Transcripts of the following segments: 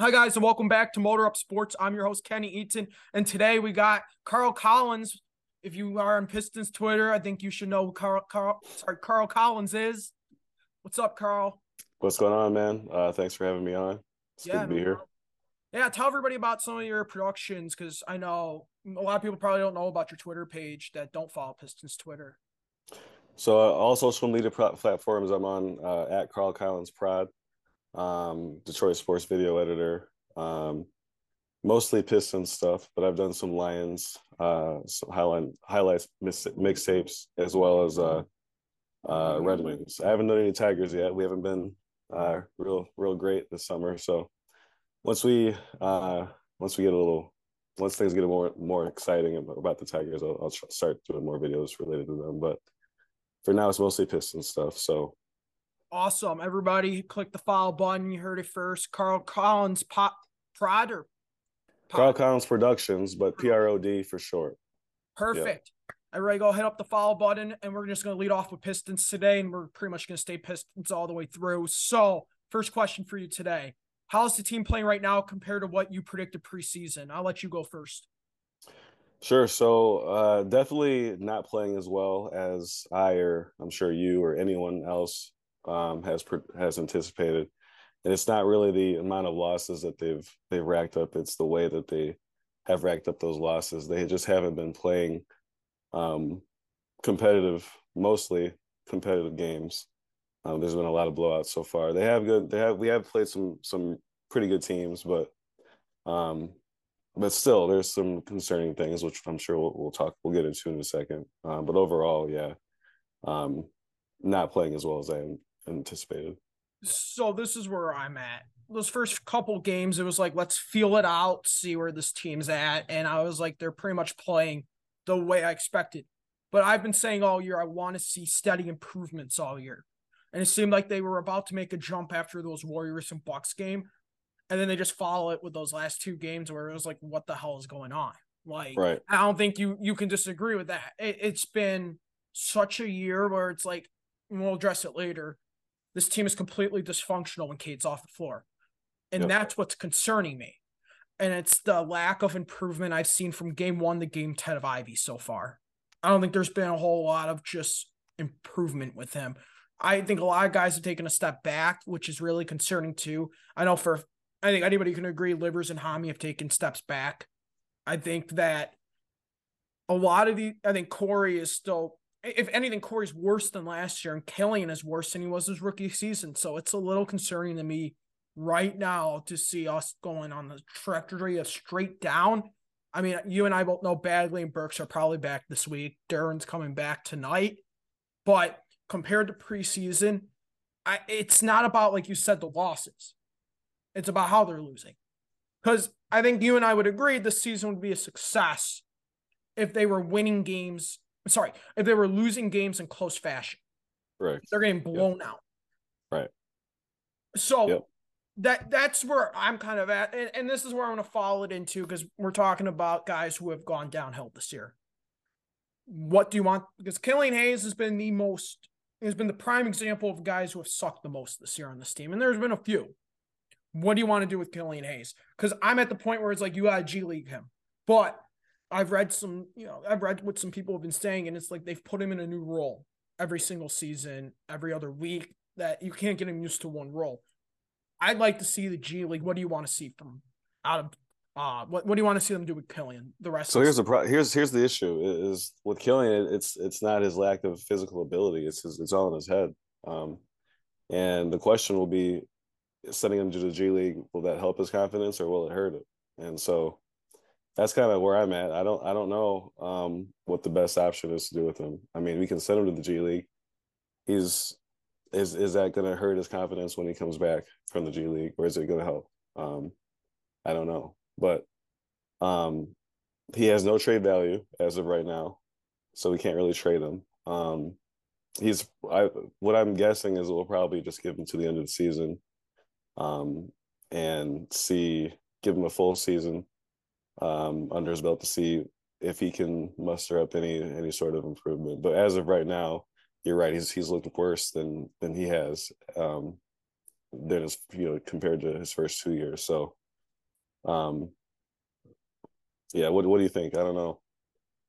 Hi, guys, and welcome back to Motor Up Sports. I'm your host, Kenny Eaton, and today we got Carl Collins. If you are on Pistons Twitter, I think you should know who Carl, Carl, sorry, Carl Collins is. What's up, Carl? What's going on, man? Uh, thanks for having me on. It's yeah, good to be here. Yeah, tell everybody about some of your productions because I know a lot of people probably don't know about your Twitter page that don't follow Pistons Twitter. So, uh, all social media platforms I'm on uh, at Carl Collins Prod um, Detroit sports video editor, um, mostly Pistons stuff, but I've done some Lions, uh, some highlight, highlights, mixtapes, as well as uh, uh, Red Wings. I haven't done any Tigers yet. We haven't been uh, real, real great this summer. So once we, uh, once we get a little, once things get more, more exciting about the Tigers, I'll, I'll start doing more videos related to them. But for now, it's mostly Pistons stuff. So Awesome. Everybody click the follow button. You heard it first. Carl Collins pop prod or? Carl Collins Productions, but P R O D for short. Perfect. Yep. Everybody go hit up the follow button and we're just gonna lead off with Pistons today, and we're pretty much gonna stay Pistons all the way through. So first question for you today. How's the team playing right now compared to what you predicted preseason? I'll let you go first. Sure. So uh, definitely not playing as well as I or I'm sure you or anyone else um, has has anticipated, and it's not really the amount of losses that they've they've racked up; it's the way that they have racked up those losses. They just haven't been playing um, competitive, mostly competitive games. Um, there's been a lot of blowouts so far. They have good. They have we have played some some pretty good teams, but um, but still, there's some concerning things, which I'm sure we'll, we'll talk. We'll get into in a second. Um, but overall, yeah, um, not playing as well as I anticipated. So this is where I'm at. Those first couple games, it was like, let's feel it out, see where this team's at. And I was like, they're pretty much playing the way I expected. But I've been saying all year, I want to see steady improvements all year. And it seemed like they were about to make a jump after those Warriors and Bucks game. And then they just follow it with those last two games where it was like, what the hell is going on? Like, right. I don't think you you can disagree with that. It, it's been such a year where it's like, we'll address it later this team is completely dysfunctional when Cade's off the floor. And yep. that's what's concerning me. And it's the lack of improvement I've seen from game one to game 10 of Ivey so far. I don't think there's been a whole lot of just improvement with him. I think a lot of guys have taken a step back, which is really concerning too. I know for I think anybody can agree Livers and Hami have taken steps back. I think that a lot of the I think Cory is still if anything, Cory's worse than last year, and Killian is worse than he was his rookie season. So it's a little concerning to me right now to see us going on the trajectory of straight down. I mean, you and I both know Bagley and Burks are probably back this week. Duren's coming back tonight. But compared to preseason, I, it's not about, like you said, the losses. It's about how they're losing. Because I think you and I would agree this season would be a success if they were winning games sorry, if they were losing games in close fashion. Right. They're getting blown yep. out. Right. So yep. that that's where I'm kind of at. And, and this is where I want to follow it into because we're talking about guys who have gone downhill this year. What do you want? Because Killian Hayes has been the most has been the prime example of guys who have sucked the most this year on this team. And there's been a few. What do you want to do with Killian Hayes? Because I'm at the point where it's like you gotta G League him. But I've read some, you know, I've read what some people have been saying, and it's like they've put him in a new role every single season, every other week, that you can't get him used to one role. I'd like to see the G League. What do you want to see from out of uh what, what do you want to see them do with Killian the rest so here's the pro- here's here's the issue is with Killian it's it's not his lack of physical ability it's his, it's all in his head um and the question will be sending him to the G League will that help his confidence or will it hurt it and so that's kind of where I'm at. I don't I don't know um, what the best option is to do with him. I mean, we can send him to the G League. He's is is that going to hurt his confidence when he comes back from the G League, or is it going to help? Um, I don't know, but um, he has no trade value as of right now, so we can't really trade him. Um, he's I what I'm guessing is we'll probably just give him to the end of the season, um, and see give him a full season um, under his belt to see if he can muster up any any sort of improvement. But as of right now, you're right. He's he's looked worse than than he has um, than his you know compared to his first two years. So Um, yeah, what what do you think? I don't know.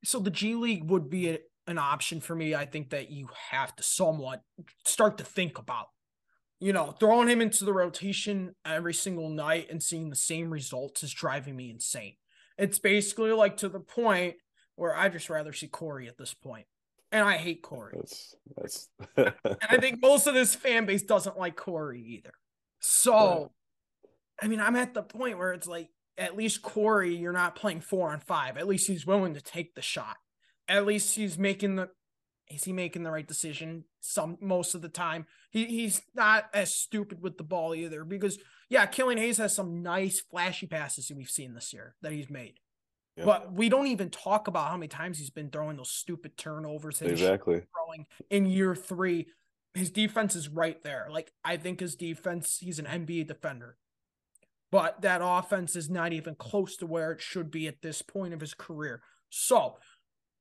So the G League would be a, an option for me. I think that you have to somewhat start to think about. You know, throwing him into the rotation every single night and seeing the same results is driving me insane. It's basically like to the point where I just rather see Cory at this point. And I hate Cory. That's that's and I think most of this fan base doesn't like Cory either. So I mean, I'm at the point where it's like at least Cory, you're not playing four on five. At least he's willing to take the shot. At least he's making the is he making the right decision some most of the time? He, he's not as stupid with the ball either because yeah Killian Hayes has some nice flashy passes that we've seen this year that he's made. Yep. but we don't even talk about how many times he's been throwing those stupid turnovers exactly. throwing in year three. His defense is right there. Like i think his defense he's an nba defender. But that offense is not even close to where it should be at this point of his career. So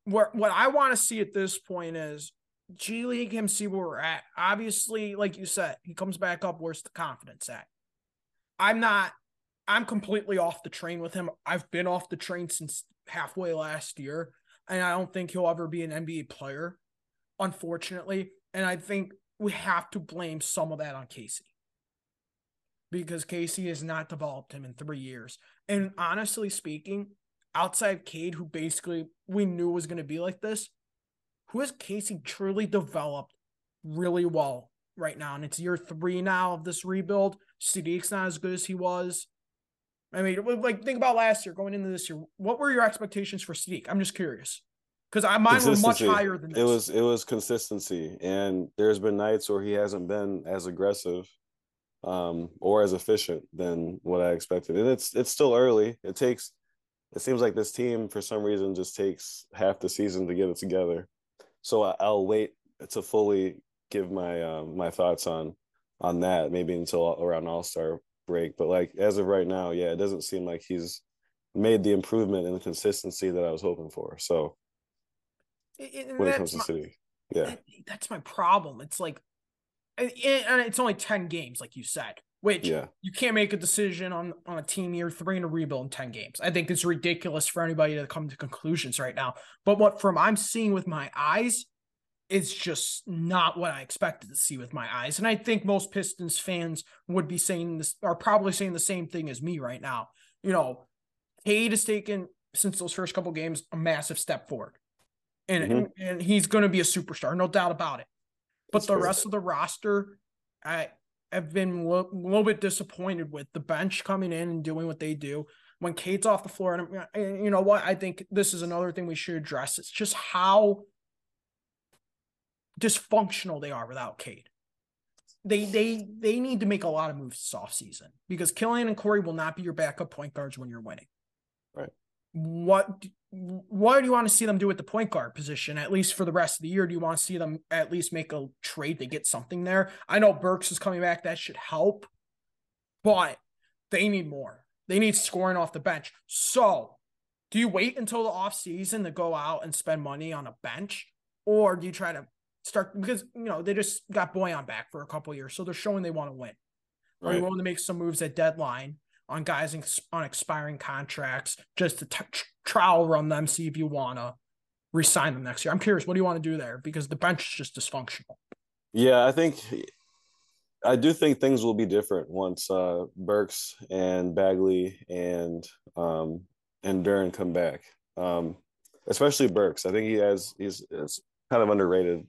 where what I want to see at this point is G League him see where we're at. Obviously, like you said, he comes back up. Where's the confidence at? I'm not. I'm completely off the train with him. I've been off the train since halfway last year, and I don't think he'll ever be an NBA player, unfortunately. And I think we have to blame some of that on Casey because Casey has not developed him in three years. And honestly speaking, outside Cade, who basically we knew was going to be like this, who has Casey truly developed really well right now? And it's year three now of this rebuild. Saddiq's not as good as he was. I mean, like think about last year going into this year. What were your expectations for Sadiq? I'm just curious because mine were much higher than this. It was it was consistency, and there's been nights where he hasn't been as aggressive um, or as efficient than what I expected. And it's it's still early. It takes it seems like this team for some reason just takes half the season to get it together. So I'll wait to fully give my um, my thoughts on on that maybe until around All Star break. But like as of right now, yeah, it doesn't seem like he's made the improvement and the consistency that I was hoping for. So and when it comes to my, City, yeah, that's my problem. It's like, and it's only ten games, like you said which yeah. you can't make a decision on on a team year three in a rebuild in 10 games. I think it's ridiculous for anybody to come to conclusions right now. But what from I'm seeing with my eyes is just not what I expected to see with my eyes. And I think most Pistons fans would be saying this are probably saying the same thing as me right now. You know, Cade has taken since those first couple games a massive step forward. And mm-hmm. and, and he's going to be a superstar, no doubt about it. But That's the rest of the roster, I have been a little, little bit disappointed with the bench coming in and doing what they do. When Cade's off the floor, and you know what, I think this is another thing we should address. It's just how dysfunctional they are without Cade. They they they need to make a lot of moves this offseason because Killian and Cory will not be your backup point guards when you're winning. Right. What what do you want to see them do at the point guard position, at least for the rest of the year? Do you want to see them at least make a trade to get something there? I know Burks is coming back. That should help, but they need more. They need scoring off the bench. So, do you wait until the offseason to go out and spend money on a bench? Or do you try to start because you know they just got Bojan back for a couple years, so they're showing they want to win. Right. Are you willing to make some moves at deadline on guys on expiring contracts just to t- trial run them, see if you want to resign them next year. I'm curious, what do you want to do there? Because the bench is just dysfunctional. Yeah, I think I do think things will be different once uh, Burks and Bagley and um, and Duren come back. Um, especially Burks. I think he has he's kind of underrated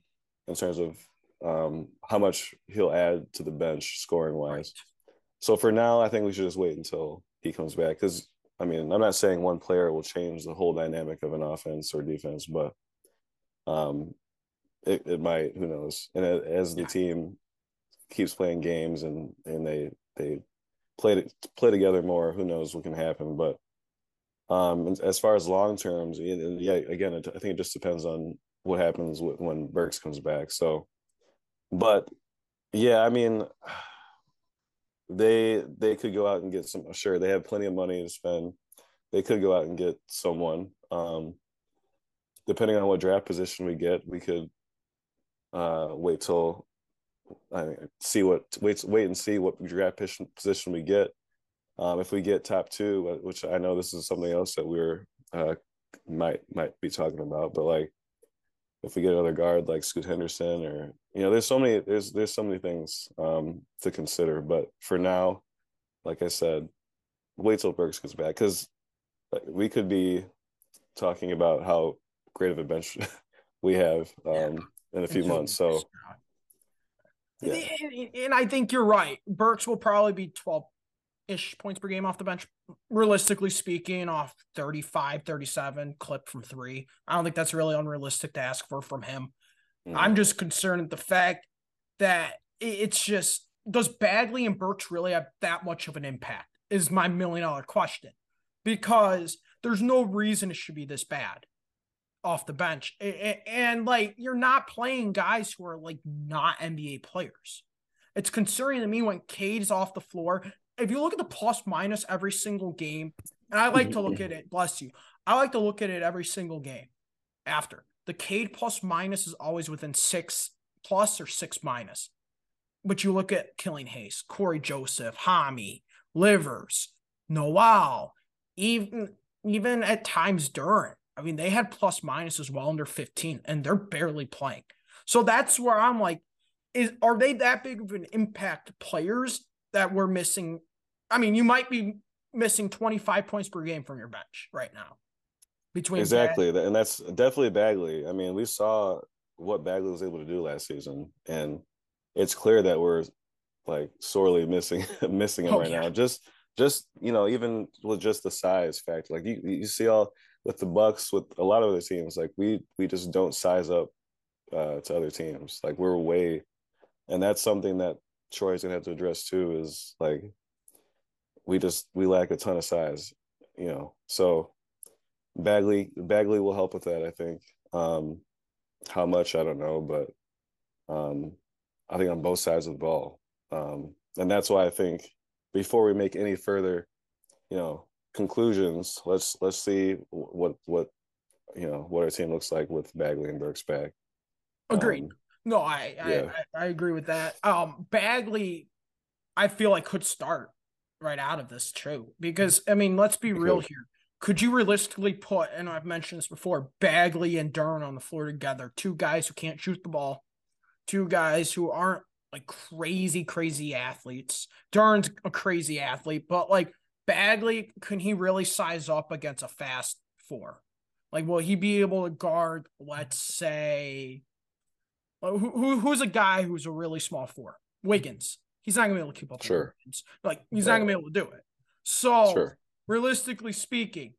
in terms of um, how much he'll add to the bench scoring wise. Right. So for now, I think we should just wait until he comes back because I mean, I'm not saying one player will change the whole dynamic of an offense or defense, but um, it, it might. Who knows? And as the yeah. team keeps playing games and and they they play play together more, who knows what can happen? But um, as far as long terms, yeah, again, I think it just depends on what happens when Burks comes back. So, but yeah, I mean they they could go out and get some sure they have plenty of money to spend. They could go out and get someone. Um depending on what draft position we get we could uh wait till I mean, see what wait wait and see what draft position we get. Um, if we get top two, uh, which I know this is something else that we're uh, might might be talking about, but like if we get another guard like Scoot Henderson or you know, there's so many there's there's so many things um, to consider. But for now, like I said, wait till Burks gets back because we could be talking about how great of a bench we have um, yeah. in a few months. So, yeah. and I think you're right. Burks will probably be 12 ish points per game off the bench, realistically speaking, off 35, 37 clip from three. I don't think that's really unrealistic to ask for from him. Mm-hmm. I'm just concerned at the fact that it's just does Bagley and Burks really have that much of an impact? Is my million dollar question because there's no reason it should be this bad off the bench. And like you're not playing guys who are like not NBA players. It's concerning to me when Cade is off the floor. If you look at the plus minus every single game, and I like to look at mm-hmm. it, bless you. I like to look at it every single game after. The Cade plus minus is always within six plus or six minus. But you look at Killian Hayes, Cory Joseph, Hami, Livers, Noel, even even at times Duren. I mean, they had plus minus as well under 15, and they're barely playing. So that's where I'm like, is are they that big of an impact players that we're missing? I mean, you might be missing 25 points per game from your bench right now. Between exactly, and that's definitely Bagley. I mean, we saw what Bagley was able to do last season, and it's clear that we're like sorely missing missing him oh, right yeah. now. Just just you know even with just the size factor like you you see all with the bucks with a lot of other teams like we we just don't size up uh to other teams like we're way and that's something that troy's gonna have to address too is like we just we lack a ton of size you know so bagley bagley will help with that i think um how much i don't know but um i think on both sides of the ball um and that's why i think before we make any further, you know, conclusions, let's let's see what what you know what our team looks like with Bagley and Burks back. Agreed. Um, no, I, yeah. I I agree with that. Um, Bagley, I feel like could start right out of this too because I mean, let's be real here. Could you realistically put, and I've mentioned this before, Bagley and Duren on the floor together, two guys who can't shoot the ball, two guys who aren't like crazy, crazy athletes. Duren's a crazy athlete, but like Bagley, can he really size up against a fast four? Like, will he be able to guard, let's say, Uh, who, who who's a guy who's a really small four? Wiggins. He's not gonna be able to keep up. Sure. Wiggins. Like, he's not gonna be able to do it. So, sure. realistically speaking,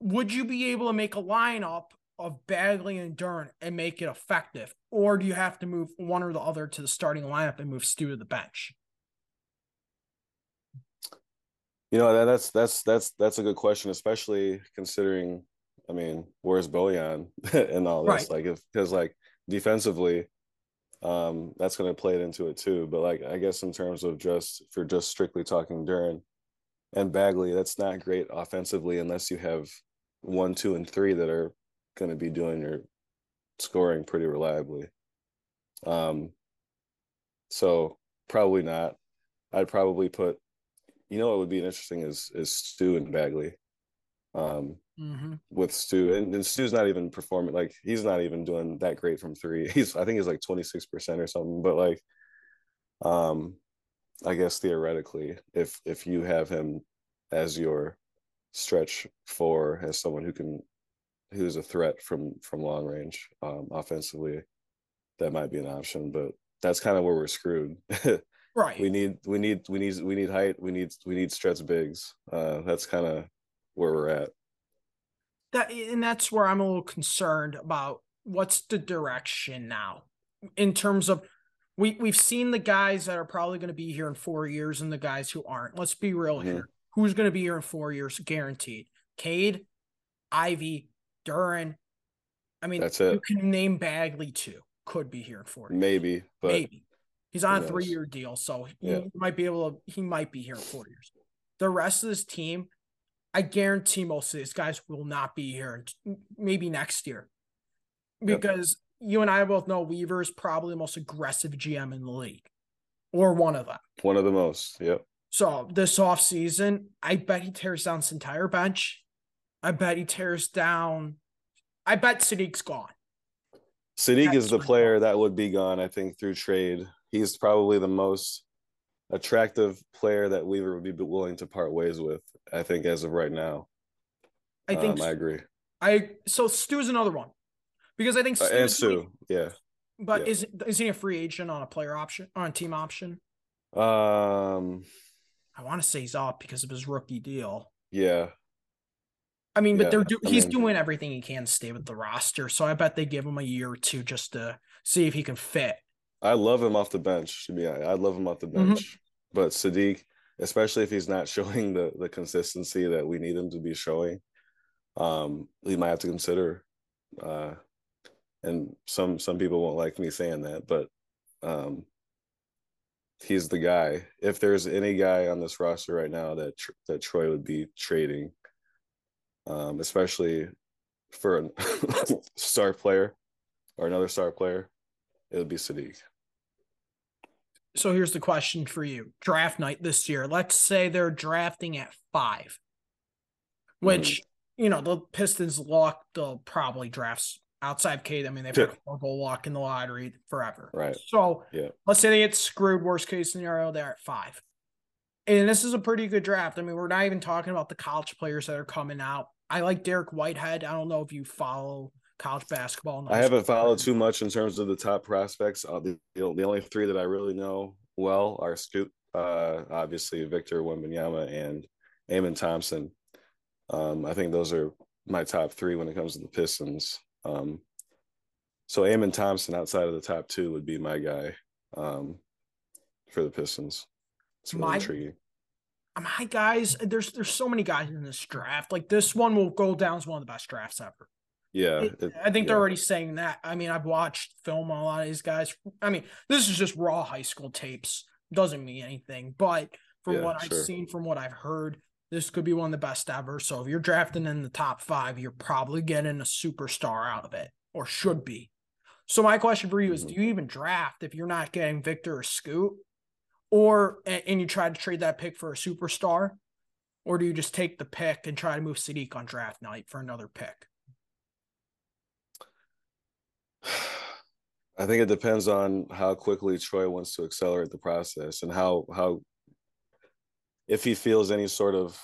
would you be able to make a lineup of Bagley and Duren and make it effective? Or do you have to move one or the other to the starting lineup and move Stu to the bench? You know, that, that's that's that's that's a good question, especially considering I mean, where's Bojan and all this? Right. Like if because like defensively, um, that's gonna play it into it too. But like I guess in terms of just for just strictly talking Duren and Bagley, that's not great offensively unless you have one, two, and three that are going to be doing your scoring pretty reliably. Um, so probably not. I'd probably put, you know, what would be interesting is is Stu and Bagley. Um, mm-hmm. with Stu and, and Stu's not even performing like he's not even doing that great from three. He's I think he's like twenty six percent or something. But like, um, I guess theoretically, if if you have him as your stretch four as someone who can who's a threat from from long range um, offensively, that might be an option. But that's kind of where we're screwed. right. We need we need we need we need height. We need we need stretch bigs. Uh, that's kind of where we're at. That and that's where I'm a little concerned about what's the direction now in terms of we we've seen the guys that are probably going to be here in four years and the guys who aren't. Let's be real mm-hmm. here. Who's going to be here in four years, guaranteed? Cade, Ivey, Duren. I mean, that's it. You can name Bagley too. Could be here for maybe, but maybe he's on a three-year deal, so he yeah. might be able to. He might be here in four years. The rest of this team, I guarantee most of these guys will not be here. Maybe next year, because yep. you and I both know Weaver is probably the most aggressive GM in the league, or one of them. One of the most. Yep. So this off season, I bet he tears down his entire bench. I bet he tears down. I bet Saddiq's gone. Saddiq is the player that would be gone, I think, through trade. He's probably the most attractive player that Weaver would be willing to part ways with, I think, as of right now. I think um, I agree. I so Stu's another one because I think Stu uh, and Stu, yeah. But yeah. is is he a free agent on a player option on a team option? Um, I want to say he's off because of his rookie deal. Yeah. I mean, but yeah, they're do- he's mean, doing everything he can to stay with the roster. So I bet they give him a year or two just to see if he can fit. I love him off the bench. To be honest, I love him off the mm-hmm. bench. Mm-hmm. But Saddiq, especially if he's not showing the the consistency that we need him to be showing, um, we might have to consider. Uh, and some some people won't like me saying that, but um, he's the guy. If there's any guy on this roster right now that that Troy would be trading, um, especially for a star player or another star player, it would be Saddiq. So here's the question for you: Draft night this year. Let's say they're drafting at five, which mm. you know the Pistons lock. They'll probably draft outside Kate. I mean, they've had a horrible luck in the lottery forever. Right. So yeah. let's say they get screwed. Worst case scenario, they're at five. And this is a pretty good draft. I mean, we're not even talking about the college players that are coming out. I like Dariq Whitehead. I don't know if you follow college basketball. I haven't followed too much in terms of the top prospects. Uh, the, the only three that I really know well are Scoot, uh, obviously Victor Wembanyama and Amen Thompson. Um, I think those are my top three when it comes to the Pistons. Um, so Amen Thompson outside of the top two would be my guy um, for the Pistons. It's really my, intriguing. My guys, there's there's so many guys in this draft. Like this one will go down as one of the best drafts ever. Yeah, it, it, I think yeah. they're already saying that. I mean, I've watched film on a lot of these guys. I mean, this is just raw high school tapes. Doesn't mean anything, but from yeah, what I've seen, from what I've heard, this could be one of the best ever. So if you're drafting in the top five, you're probably getting a superstar out of it, or should be. So my question for you is: mm-hmm. Do you even draft if you're not getting Victor or Scoot, or and you try to trade that pick for a superstar, or do you just take the pick and try to move Saddiq on draft night for another pick? I think it depends on how quickly Troy wants to accelerate the process and how how if he feels any sort of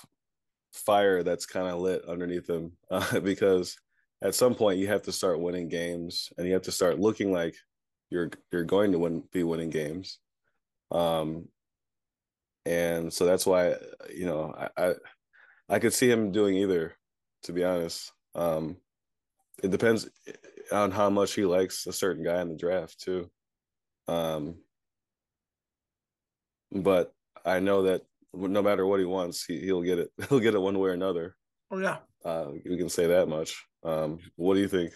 fire that's kind of lit underneath him uh, because at some point you have to start winning games and you have to start looking like you're you're going to win be winning games. Um and so that's why you know I, I i could see him doing either to be honest. Um it depends on how much he likes a certain guy in the draft too um but i know that no matter what he wants, he, he'll get it. He'll get it one way or another. Oh yeah, uh, we can say that much. Um, what do you think?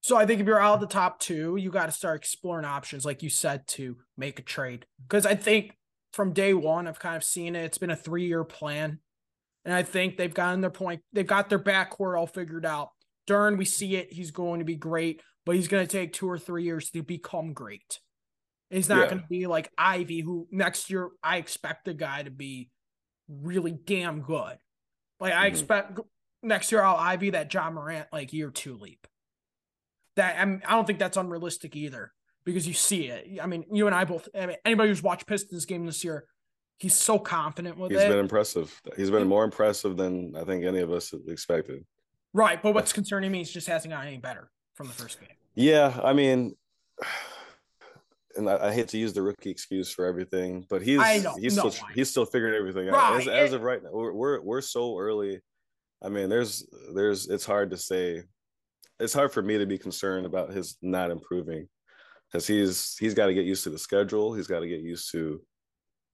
So I think if you're out of the top two, you got to start exploring options, like you said, to make a trade. Because I think from day one, I've kind of seen it. It's been a three year plan, and I think they've gotten their point. They've got their backcourt all figured out. Duren, we see it. He's going to be great, but he's going to take two or three years to become great. He's not yeah. going to be like Ivey, who next year I expect the guy to be really damn good. Like I mm-hmm. expect next year I'll Ivy that Ja Morant like year two leap. That I'm, I don't think that's unrealistic either because you see it. I mean, you and I both. I mean, anybody who's watched Pistons game this year, he's so confident with he's it. He's been impressive. He's been more impressive than I think any of us expected. Right, but what's concerning me is just hasn't gotten any better from the first game. Yeah, I mean and I, I, hate to use the rookie excuse for everything, but he's he's no, still he's still figuring everything out. Right. As, as, of right now, we're, we're we're so early. I mean, there's there's it's hard to say. It's hard for me to be concerned about his not improving, because he's he's got to get used to the schedule. He's got to get used to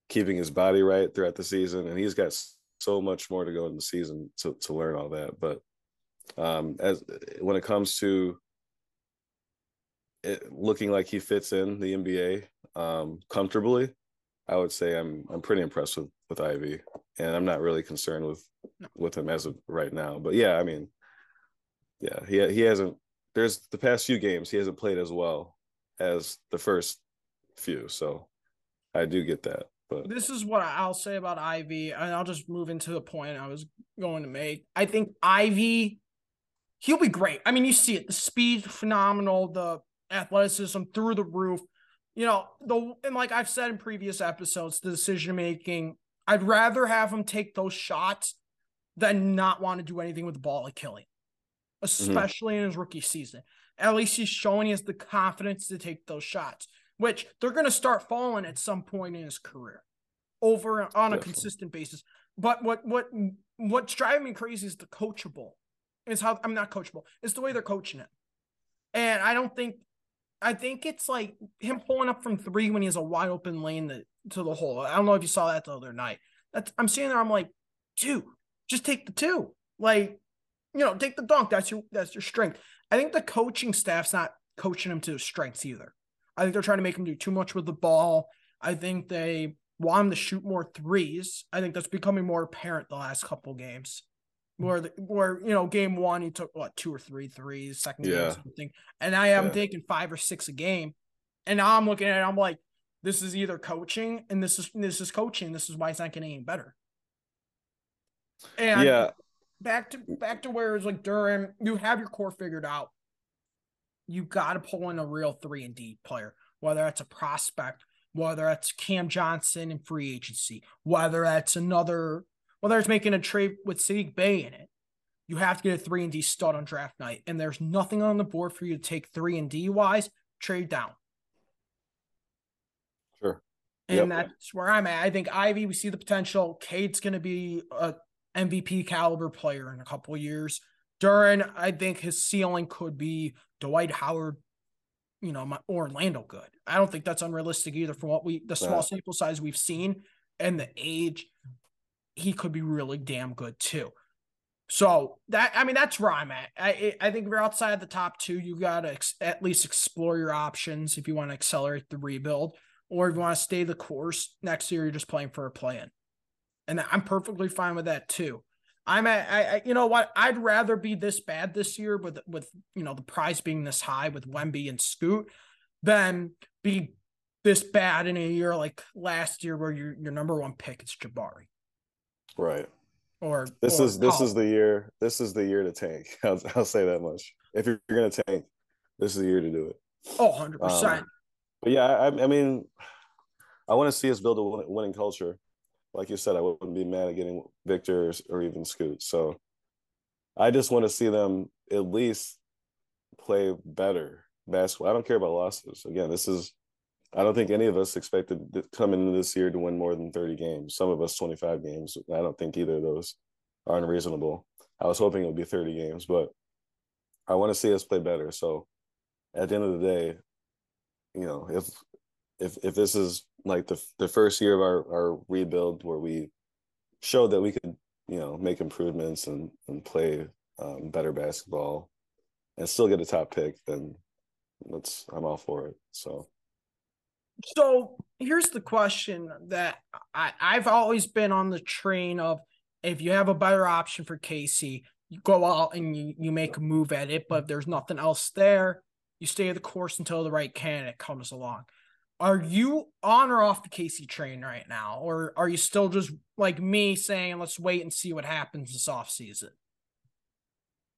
keeping his body right throughout the season, and he's got so much more to go in the season to to learn all that. But um, as when it comes to it, looking like he fits in the NBA um, comfortably, I would say I'm I'm pretty impressed with with Ivey, and I'm not really concerned with with him as of right now. But yeah, I mean, yeah, he he hasn't. There's the past few games he hasn't played as well as the first few, so I do get that. But this is what I'll say about Ivey, and I'll just move into the point I was going to make. I think Ivey, he'll be great. I mean, you see it, the speed phenomenal, the athleticism through the roof. You know, the and like I've said in previous episodes, the decision making. I'd rather have him take those shots than not want to do anything with the ball like Killian, especially mm-hmm. in his rookie season. At least he's showing he has the confidence to take those shots which they're going to start falling at some point in his career over on Definitely. a consistent basis. But what what what's driving me crazy is the coachable. Is how I'm not coachable. It's the way they're coaching it. And I don't think I think it's like him pulling up from three when he has a wide open lane to, to the hole. I don't know if you saw that the other night. That's I'm sitting there, I'm like, two, just take the two. Like, you know, take the dunk. That's your that's your strength. I think the coaching staff's not coaching him to his strengths either. I think they're trying to make him do too much with the ball. I think they want him to shoot more threes. I think that's becoming more apparent the last couple games. Where the, where you know game one he took what two or three threes, second yeah. game something, and I am yeah. taking five or six a game, and now I'm looking at it, I'm like, this is either coaching and this is this is coaching. This is why it's not getting any better. And yeah, back to back to where it's like Duren, you have your core figured out you got to pull in a real three and D player, whether that's a prospect, whether that's Cam Johnson in free agency, whether that's another, whether it's making a trade with Saddiq Bey in it. You have to get a three and D stud on draft night, and there's nothing on the board for you to take three and D wise. Trade down. Sure. And yep. that's where I'm at. I think Ivey, we see the potential. Cade's going to be a MVP caliber player in a couple years. Duren, I think his ceiling could be Dwight Howard, you know, or Orlando good. I don't think that's unrealistic either from what we the small sample size we've seen and the age. He could be really damn good too. So that I mean that's where I'm at. I I think if you're outside the top two, you got to ex- at least explore your options if you want to accelerate the rebuild, or if you want to stay the course. Next year, you're just playing for a play-in, and I'm perfectly fine with that too. I'm at, I, I, you know what? I'd rather be this bad this year with, with, you know, the prize being this high with Wemby and Scoot than be this bad in a year like last year where your, your number one pick is Jabari. Right. Or this or is, this is the year, this is the year to tank. I'll, I'll say that much. If you're, you're going to tank, this is the year to do it. Oh, 100%. Um, but yeah, I, I mean, I want to see us build a winning culture like you said, I wouldn't be mad at getting Victor or even Scoot. So I just want to see them at least play better basketball. I don't care about losses. Again, this is I don't think any of us expected come into this year to win more than 30 games. Some of us 25 games. I don't think either of those are unreasonable. I was hoping it would be 30 games, but I want to see us play better. So at the end of the day, you know, if if if this is like the the first year of our our rebuild where we showed that we could you know make improvements and and play um, better basketball and still get a top pick, then let's I'm all for it. So. So here's the question that I, I've always been on the train of if you have a better option for Casey, you go out and you, you make a move at it, but if there's nothing else there, you stay the course until the right candidate comes along are you on or off the Casey train right now? Or are you still just like me saying, let's wait and see what happens this offseason?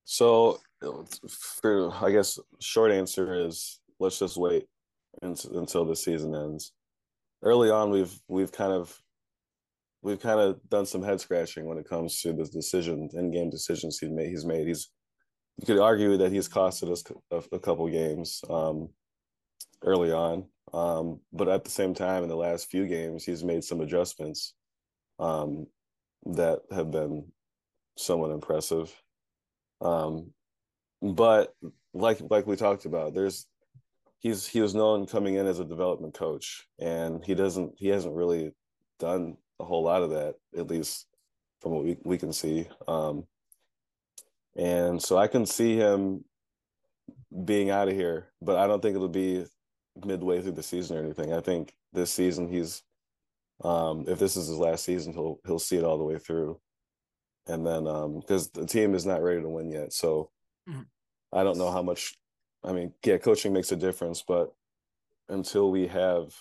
So, for, I guess short answer is let's just wait until the season ends. Early on, we've we've kind of we've kind of done some head scratching when it comes to the decisions, in game decisions he's made. He's made. He's you could argue that he's costed us a, a couple games um, early on. Um, but at the same time, in the last few games, he's made some adjustments um, that have been somewhat impressive. Um, but like like we talked about, there's he's he was known coming in as a development coach, and he doesn't he hasn't really done a whole lot of that, at least from what we, we can see. Um, and so I can see him being out of here, but I don't think it'll be midway through the season or anything. I think this season he's um, if this is his last season, he'll he'll see it all the way through. And then um because the team is not ready to win yet. So mm-hmm. I don't know how much I mean, yeah, coaching makes a difference, but until we have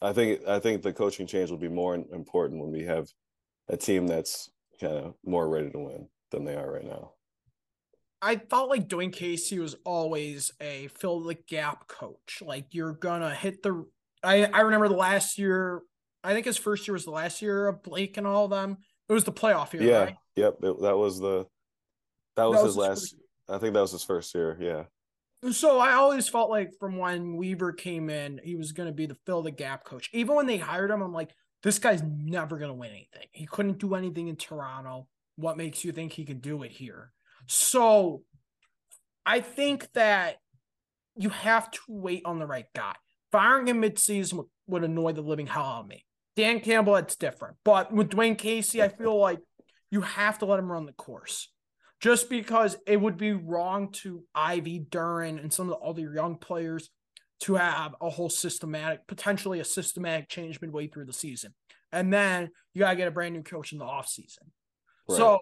I think I think the coaching change will be more important when we have a team that's kind of more ready to win than they are right now. I felt like Dwane Casey was always a fill the gap coach. Like you're gonna hit the. I I remember the last year. I think his first year was the last year of Blake and all of them. It was the playoff year. Yeah. Right? Yep. It, that was the. That was, that his, last. I think that was his first year. Yeah. So I always felt like from when Weaver came in, he was going to be the fill the gap coach. Even when they hired him, I'm like, this guy's never going to win anything. He couldn't do anything in Toronto. What makes you think he can do it here? So I think that you have to wait on the right guy. Firing him midseason would, would annoy the living hell out of me. Dan Campbell, it's different. But with Dwane Casey, I feel like you have to let him run the course. Just because it would be wrong to Ivey Duren and some of the other young players to have a whole systematic, potentially a systematic change midway through the season. And then you got to get a brand new coach in the offseason. Right. So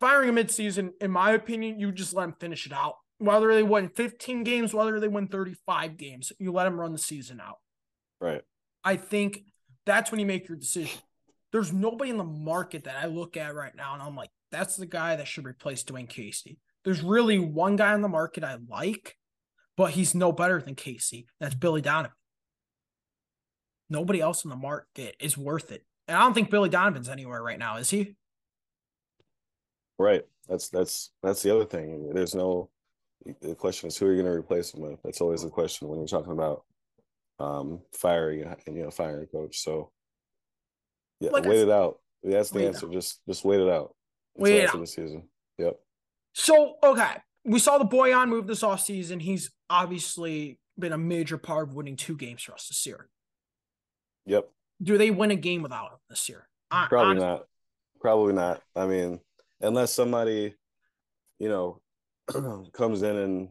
firing a midseason, in my opinion, you just let them finish it out. Whether they win 15 games, whether they win 35 games, you let them run the season out. Right. I think that's when you make your decision. There's nobody in the market that I look at right now and I'm like, that's the guy that should replace Dwane Casey. There's really one guy on the market I like, but he's no better than Casey. That's Billy Donovan. Nobody else in the market is worth it. And I don't think Billy Donovan's anywhere right now, is he? Right. That's that's that's the other thing. There's no the question is who are you going to replace him with? That's always the question when you're talking about um firing and you know firing a coach. So yeah, like wait I, it out. That's the answer. Just just wait it out. Wait it out. the season. Yep. So okay, we saw the Bojan move this off season. He's obviously been a major part of winning two games for us this year. Yep. Do they win a game without him this year? Probably Honestly. not. Probably not. I mean, unless somebody, you know, comes in and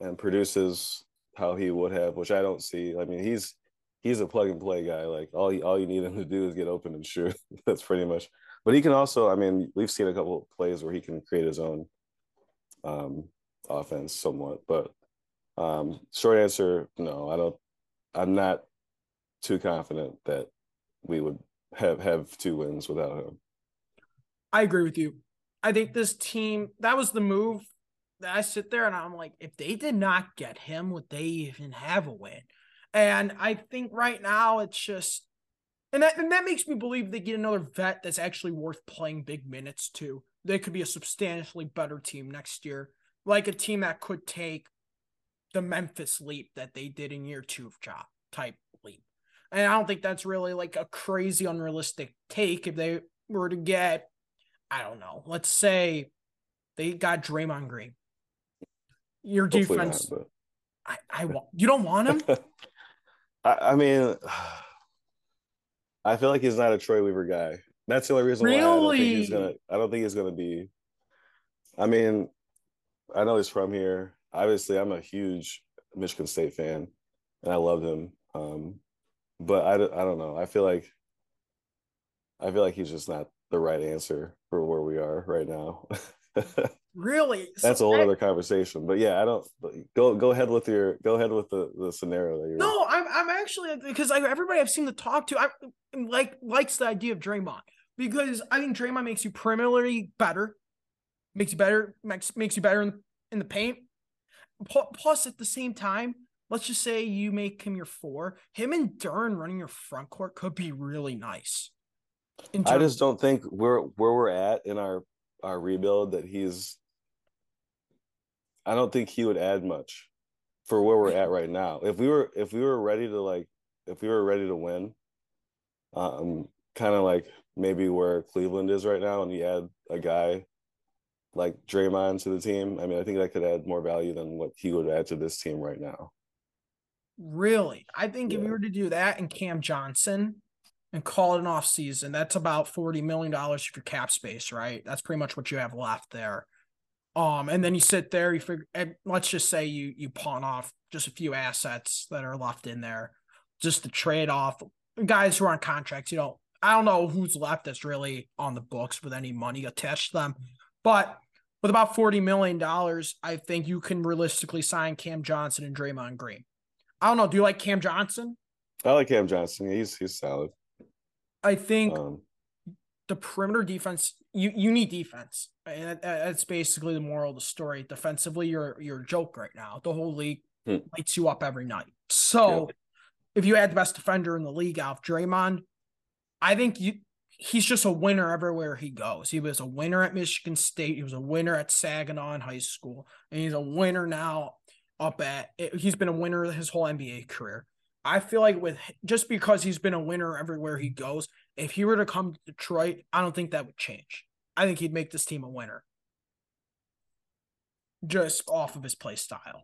and produces how he would have, which I don't see. I mean, he's he's a plug and play guy. Like all you, all you need him to do is get open and shoot. That's pretty much. But he can also. I mean, we've seen a couple of plays where he can create his own um, offense somewhat. But um, short answer, no. I don't. I'm not too confident that we would have have two wins without him. I agree with you. I think this team that was the move that I sit there and I'm like, if they did not get him, would they even have a win? And I think right now it's just and that and that makes me believe they get another vet that's actually worth playing big minutes to. They could be a substantially better team next year, like a team that could take the Memphis leap that they did in year two of job type leap. And I don't think that's really like a crazy unrealistic take if they were to get I don't know. Let's say they got Draymond Green. Your Hopefully defense. Not, I, I want you don't want him? I, I, mean I feel like he's not a Troy Weaver guy. That's the only reason really? why I don't think he's gonna I don't think he's gonna be I mean, I know he's from here. Obviously, I'm a huge Michigan State fan and I love him. Um, but I, I don't know. I feel like I feel like he's just not the right answer for where we are right now. really? That's a whole other conversation. But yeah, I don't go go ahead with your go ahead with the, the scenario that you're No, I'm I'm actually because like everybody I've seen to talk to I like likes the idea of Draymond because I think Draymond makes you primarily better, makes you better, makes makes you better in, in the paint. Plus, at the same time, let's just say you make him your four, him and Duren running your front court could be really nice. I just don't think we're where we're at in our our rebuild that he's. I don't think he would add much for where we're at right now. If we were if we were ready to like if we were ready to win, um, kind of like maybe where Cleveland is right now, and you add a guy like Draymond to the team. I mean, I think that could add more value than what he would add to this team right now. Really, I think yeah. if you were to do that and Cam Johnson and call it an off season, that's about forty million dollars for cap space, right? That's pretty much what you have left there. Um, and then you sit there, you figure, let's just say you you pawn off just a few assets that are left in there, just to trade off guys who are on contracts. You know, I don't know who's left that's really on the books with any money attached to them, but with about forty million dollars, I think you can realistically sign Cam Johnson and Draymond Green. I don't know. Do you like Cam Johnson? I like Cam Johnson. He's he's solid. I think um, the perimeter defense. You you need defense, and that's basically the moral of the story. Defensively, you're you're a joke right now. The whole league hmm. lights you up every night. So, yeah. if you add the best defender in the league out of Draymond, I think you he's just a winner everywhere he goes. He was a winner at Michigan State. He was a winner at Saginaw in high school, and he's a winner now up at. He's been a winner his whole NBA career. I feel like with just because he's been a winner everywhere he goes, if he were to come to Detroit, I don't think that would change. I think he'd make this team a winner. Just off of his play style.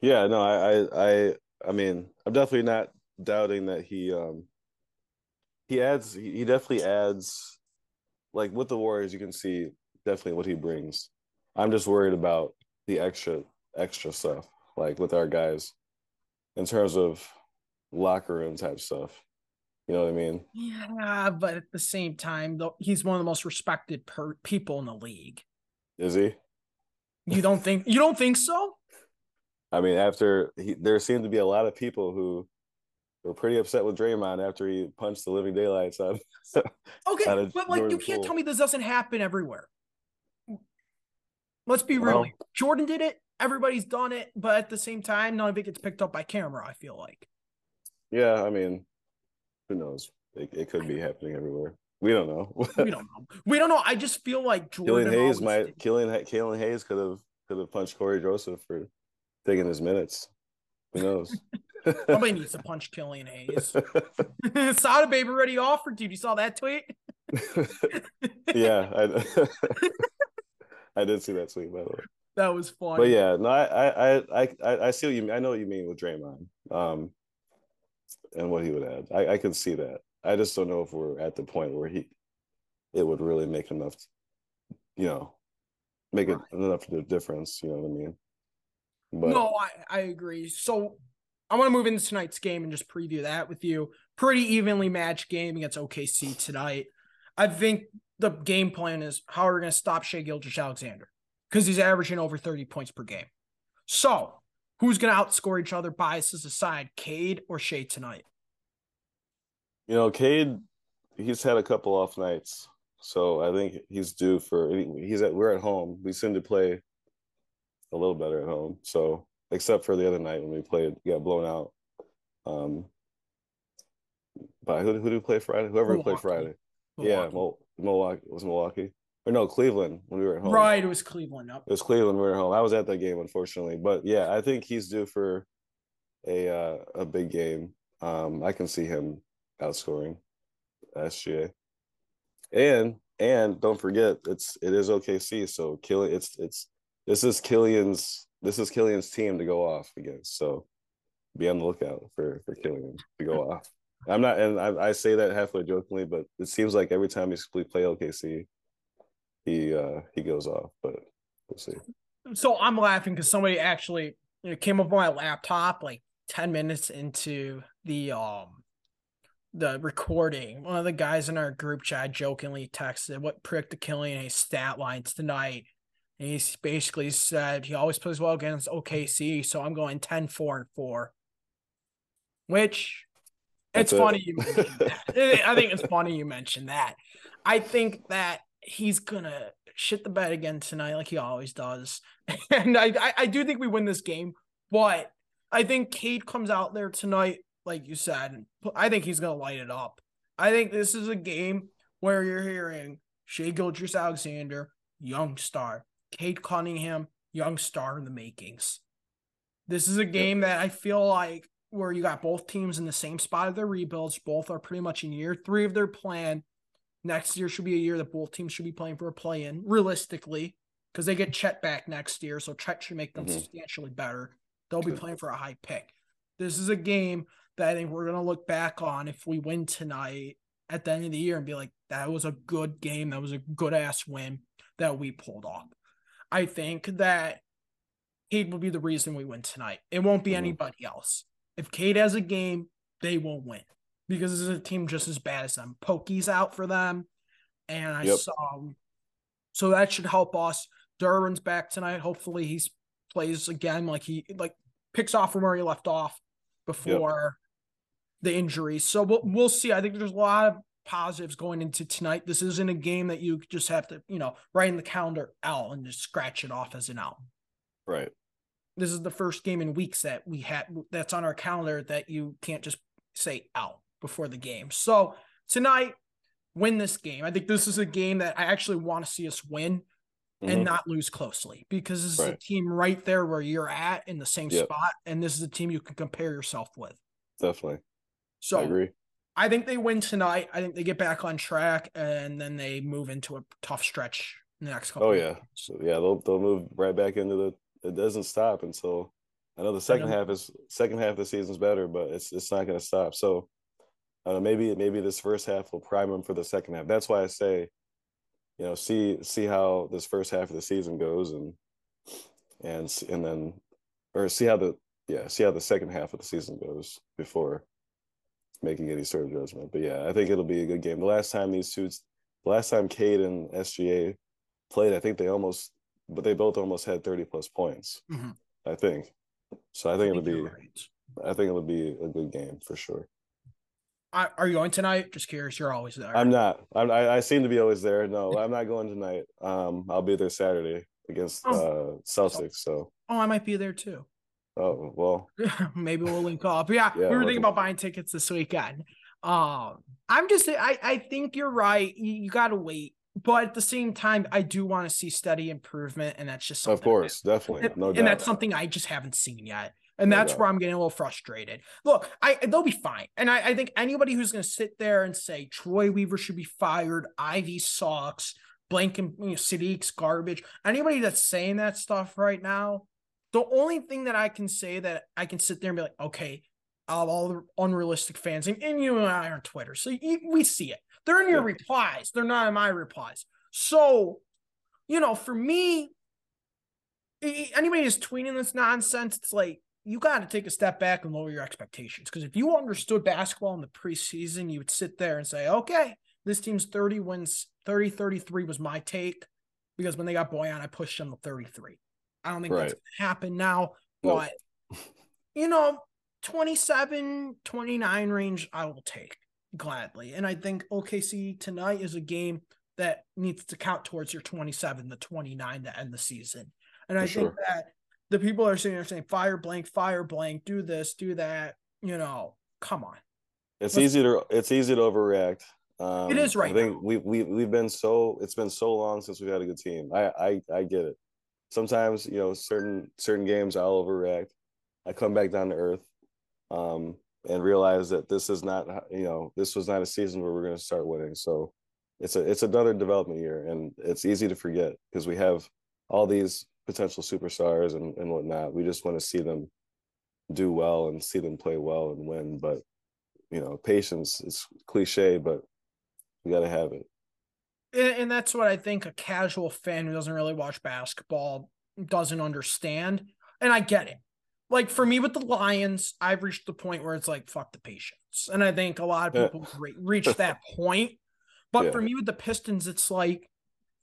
Yeah, no, I I I mean, I'm definitely not doubting that he um he adds he definitely adds like with the Warriors you can see definitely what he brings. I'm just worried about the extra extra stuff like with our guys in terms of locker room type stuff. You know what I mean? Yeah, but at the same time, though, he's one of the most respected per- people in the league. Is he? You don't think? You don't think so? I mean, after he, there seemed to be a lot of people who were pretty upset with Draymond after he punched the living daylights out. okay, out but like Jordan you can't Poole. tell me this doesn't happen everywhere. Let's be real. Well, Jordan did it. Everybody's done it, but at the same time, none of it gets picked up by camera. I feel like. Yeah, I mean, who knows? It, it could be happening everywhere. We don't know. we don't know. We don't know. I just feel like Jordan Killian Hayes might Killian Killian Hayes could have could have punched Cory Joseph for taking his minutes. Who knows? Somebody needs to punch Killian Hayes. Sada Baby already offered, dude. You saw that tweet? yeah, I, I did see that tweet by the way. That was fun. But yeah, no, I, I, I, I see what you mean. I know what you mean with Draymond, um, and what he would add. I, I can see that. I just don't know if we're at the point where he, it would really make enough, you know, make it enough of a difference. You know what I mean? But no, I, I agree. So I want to move into tonight's game and just preview that with you. Pretty evenly matched game against OKC tonight. I think the game plan is how are we going to stop Shai Gilgeous-Alexander because he's averaging over 30 points per game. So, who's going to outscore each other, biases aside, Cade or Shai tonight? You know, Cade, he's had a couple off nights. So I think he's due for he's at we're at home. We seem to play a little better at home. So except for the other night when we played, got blown out. Um, by who, who do we play Friday? Whoever Milwaukee. played Friday. Milwaukee. Yeah, Milwaukee was Milwaukee or no Cleveland when we were at home. Right, it was Cleveland. Yep. It was Cleveland. We were at home. I was at that game, unfortunately, but yeah, I think he's due for a uh, a big game. Um, I can see him outscoring SGA, and and don't forget it's it is OKC. So Killian, it's it's this is Killian's this is Killian's team to go off against. So be on the lookout for for Killian to go off. I'm not, and I, I say that halfway jokingly, but it seems like every time we play OKC, he uh he goes off. But we'll see. So I'm laughing because somebody actually you know, came up on my laptop like ten minutes into the um the recording. One of the guys in our group chat jokingly texted, "What prick to Killian Hayes stat lines tonight?" And he basically said he always plays well against OKC, so I'm going 10 4 and 4. Which it's That's funny it. you mentioned that. I think it's funny you mentioned that. I think that he's gonna shit the bed again tonight, like he always does. And I, I, I do think we win this game, but I think Cade comes out there tonight, like you said. I think he's gonna light it up. I think this is a game where you're hearing Shai Gilgeous-Alexander, young star, Cade Cunningham, young star in the makings. This is a game that I feel like where you got both teams in the same spot of their rebuilds. Both are pretty much in year three of their plan. Next year should be a year that both teams should be playing for a play in, realistically, because they get Chet back next year. So Chet should make them mm-hmm. substantially better. They'll be playing for a high pick. This is a game that I think we're going to look back on if we win tonight at the end of the year and be like, that was a good game. That was a good ass win that we pulled off. I think that Cade will be the reason we win tonight. It won't be mm-hmm. anybody else. If Cade has a game, they won't win because this is a team just as bad as them. Pokey's out for them, and I yep. saw. So that should help us. Duren's back tonight. Hopefully, he plays again like he like picks off from where he left off before the injuries. So we'll we'll see. I think there's a lot of positives going into tonight. This isn't a game that you just have to, you know, write in the calendar L and just scratch it off as an L. Right. This is the first game in weeks that we had that's on our calendar that you can't just say L before the game. So tonight, win this game. I think this is a game that I actually want to see us win mm-hmm. and not lose closely because this is right. a team right there where you're at in the same yep. spot. And this is a team you can compare yourself with. Definitely. So I agree. I think they win tonight. I think they get back on track and then they move into a tough stretch in the next couple. Oh yeah, so, yeah, they'll they'll move right back into the. It doesn't stop until I know the second half is second half of the season's better, but it's it's not going to stop. So uh, maybe maybe this first half will prime them for the second half. That's why I say, you know, see see how this first half of the season goes, and and and then or see how the yeah see how the second half of the season goes before making any sort of judgment. But yeah, I think it'll be a good game. The last time these two, the last time Cade and SGA played, I think they almost, but they both almost had 30 plus points. Mm-hmm. I think. So I think, I think it'll be, right. I think it'll be a good game for sure. Are you going tonight? Just curious. You're always there. I'm not. I'm, I, I seem to be always there. No, I'm not going tonight. Um, I'll be there Saturday against oh. uh Celtics. So. Oh, I might be there too. Oh well, maybe we'll link up. Yeah, yeah we were thinking about buying tickets this weekend. Um, I'm just I I think you're right. You, you got to wait, but at the same time, I do want to see steady improvement, and that's just something of course, definitely, no and, doubt. And that's something I just haven't seen yet. And that's where I'm getting a little frustrated. Look, I they'll be fine. And I, I think anybody who's going to sit there and say Troy Weaver should be fired, Ivey sucks, Blank and you know, Saddiq's garbage, anybody that's saying that stuff right now, the only thing that I can say that I can sit there and be like, okay, all the unrealistic fans, and, and you and I are on Twitter, so you, we see it. They're in your yeah. replies. They're not in my replies. So, you know, for me, anybody who's tweeting this nonsense, it's like you got to take a step back and lower your expectations. Because if you understood basketball in the preseason, you would sit there and say, okay, this team's 30 wins, 30 33 was my take. Because when they got Bojan, I pushed them to 33. I don't think right. that's going to happen now. But, nope. you know, 27, 29 range, I will take gladly. And I think OKC tonight is a game that needs to count towards your 27, the 29 to end the season. And For I sure. think that the people are sitting there saying, fire blank, fire blank, do this, do that. You know, come on. It's Let's, easy to it's easy to overreact. Um, it is right. I think now. we we we've been so it's been so long since we've had a good team. I I I get it sometimes you know certain certain games I'll overreact. I come back down to earth, um, and realize that this is not you know this was not a season where we're going to start winning. So it's a it's another development year, and it's easy to forget because we have all these potential superstars and and whatnot. We just want to see them do well and see them play well and win. But you know, patience is cliche, but we got to have it and, that's what I think a casual fan who doesn't really watch basketball doesn't understand. And I get it. Like for me with the Lions, I've reached the point where it's like fuck the patience, and I think a lot of people reach that point. But yeah. for me with the Pistons, it's like,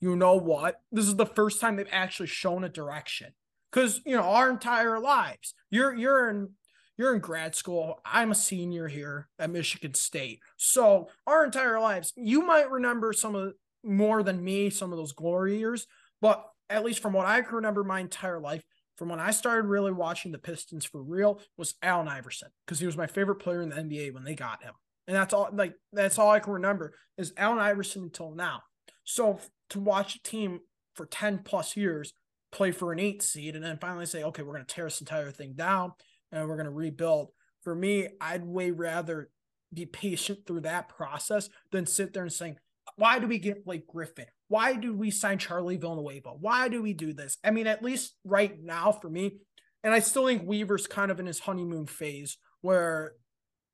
you know what? This is the first time they've actually shown a direction. Because you know our entire lives, you're you're in you're in grad school. I'm a senior here at Michigan State. So our entire lives, you might remember some of more than me some of those glory years, but at least from what I can remember my entire life, from when I started really watching the Pistons for real, was Allen Iverson because he was my favorite player in the NBA when they got him, and that's all. Like that's all I can remember is Allen Iverson until now. So to watch a team for ten plus years play for an eight seed and then finally say, okay, we're going to tear this entire thing down and we're going to rebuild. For me, I'd way rather be patient through that process than sit there and saying, why do we get Blake Griffin? Why do we sign Charlie Villanueva? Why do we do this? I mean, at least right now for me, and I still think Weaver's kind of in his honeymoon phase where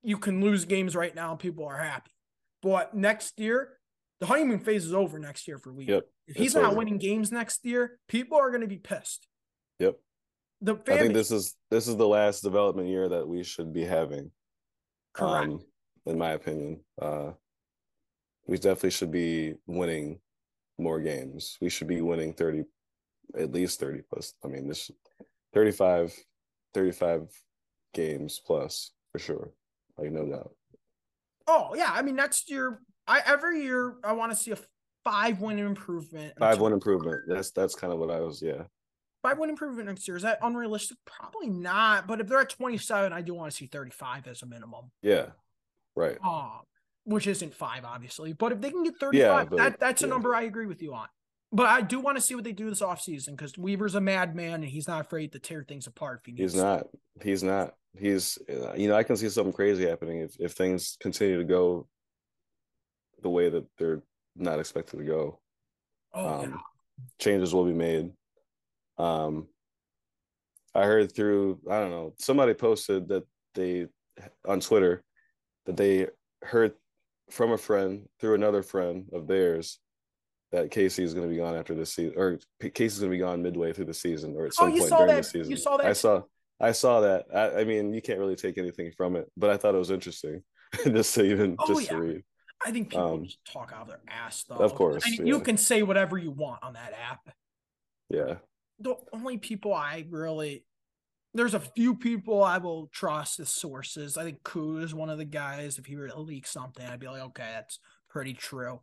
you can lose games right now and people are happy. But next year, the honeymoon phase is over next year for Weaver. Yep, if he's not over. winning games next year, people are going to be pissed. Yep. The I think this is this is the last development year that we should be having. Correct. Um, in my opinion. Uh, we definitely should be winning more games. We should be winning 30, at least 30 plus. I mean, this 35, 35 games plus for sure. like no doubt. Oh yeah, I mean next year, I every year I want to see a five win improvement. Five win improvement. That's that's kind of what I was. Yeah. Five win improvement next year is that unrealistic? Probably not. But if they're at twenty seven, I do want to see thirty five as a minimum. Yeah. Right. Um, which isn't five, obviously. But if they can get 35, yeah, that, that's yeah. a number I agree with you on. But I do want to see what they do this offseason because Weaver's a madman and he's not afraid to tear things apart. If he he's not. He's not. He's, uh, you know, I can see something crazy happening if, if things continue to go the way that they're not expected to go. Oh, um, yeah. Changes will be made. Um, I heard through, I don't know, somebody posted that they, on Twitter, that they heard from a friend through another friend of theirs that Casey is going to be gone after this season, or Casey's going to be gone midway through the season, or at some oh, point during that. the season. You saw that? I saw, I saw that. I, I, mean, you can't really take anything from it, but I thought it was interesting just to even oh, just yeah. to read. I think people um, just talk out of their ass, though. Of course, I mean, yeah. you can say whatever you want on that app. Yeah. The only people I really there's a few people I will trust as sources. I think Koo is one of the guys. If he were to leak something, I'd be like, okay, that's pretty true.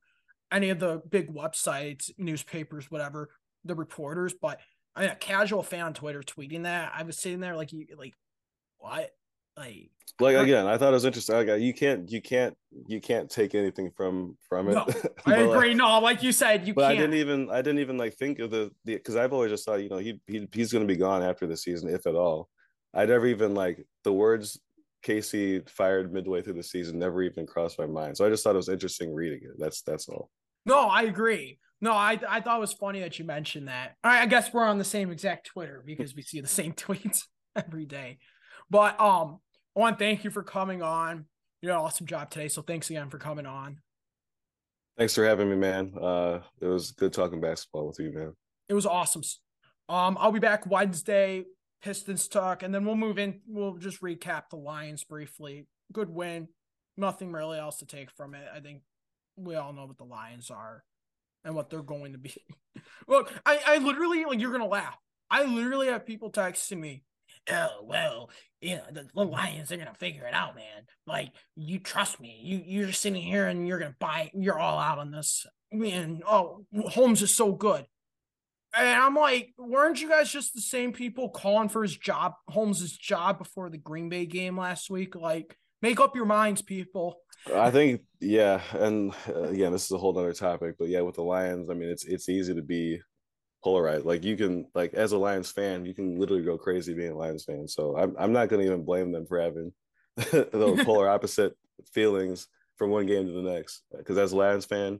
Any of the big websites, newspapers, whatever, the reporters, but I mean, a casual fan on Twitter tweeting that, I was sitting there like, you like, what? Like, like again, I thought it was interesting. Like, uh, you can't, you can't, you can't take anything from from it. No, I agree. Like, no, like you said, you. But can't. I didn't even, I didn't even like think of the the because I've always just thought, you know, he, he he's going to be gone after the season, if at all. I'd never even like the words Casey fired midway through the season never even crossed my mind. So I just thought it was interesting reading it. That's that's all. No, I agree. No, I I thought it was funny that you mentioned that. I guess we're on the same exact Twitter because we see the same tweets every day. But um, I want to thank you for coming on. You did an awesome job today. So thanks again for coming on. Thanks for having me, man. Uh, it was good talking basketball with you, man. It was awesome. Um, I'll be back Wednesday Pistons talk, and then we'll move in. We'll just recap the Lions briefly. Good win. Nothing really else to take from it. I think we all know what the Lions are and what they're going to be. Look, I, I literally like you're gonna laugh. I literally have people texting me, oh well, you know, the, the Lions are gonna figure it out, man. Like you trust me. You you're sitting here and you're gonna buy you're all out on this. Man, oh Holmes is so good. And I'm like, weren't you guys just the same people calling for his job, Holmes's job before the Green Bay game last week? Like, make up your minds, people. I think, yeah, and uh, again, this is a whole other topic, but yeah, with the Lions, I mean, it's it's easy to be polarized. Like you can, like as a Lions fan, you can literally go crazy being a Lions fan. So I'm I'm not gonna even blame them for having the polar opposite feelings from one game to the next. Because as a Lions fan,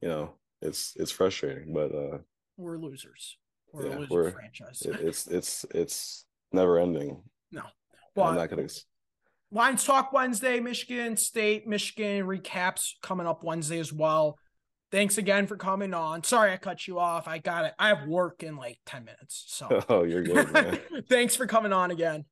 you know, it's it's frustrating, but uh we're losers. We're yeah, a loser we're, franchise. it's it's it's never ending. No, well, I'm not gonna. Lions Talk Wednesday, Michigan State, Michigan recaps coming up Wednesday as well. Thanks again for coming on. Sorry I cut you off. I got it. I have work in like 10 minutes. So Oh, you're good. Thanks for coming on again.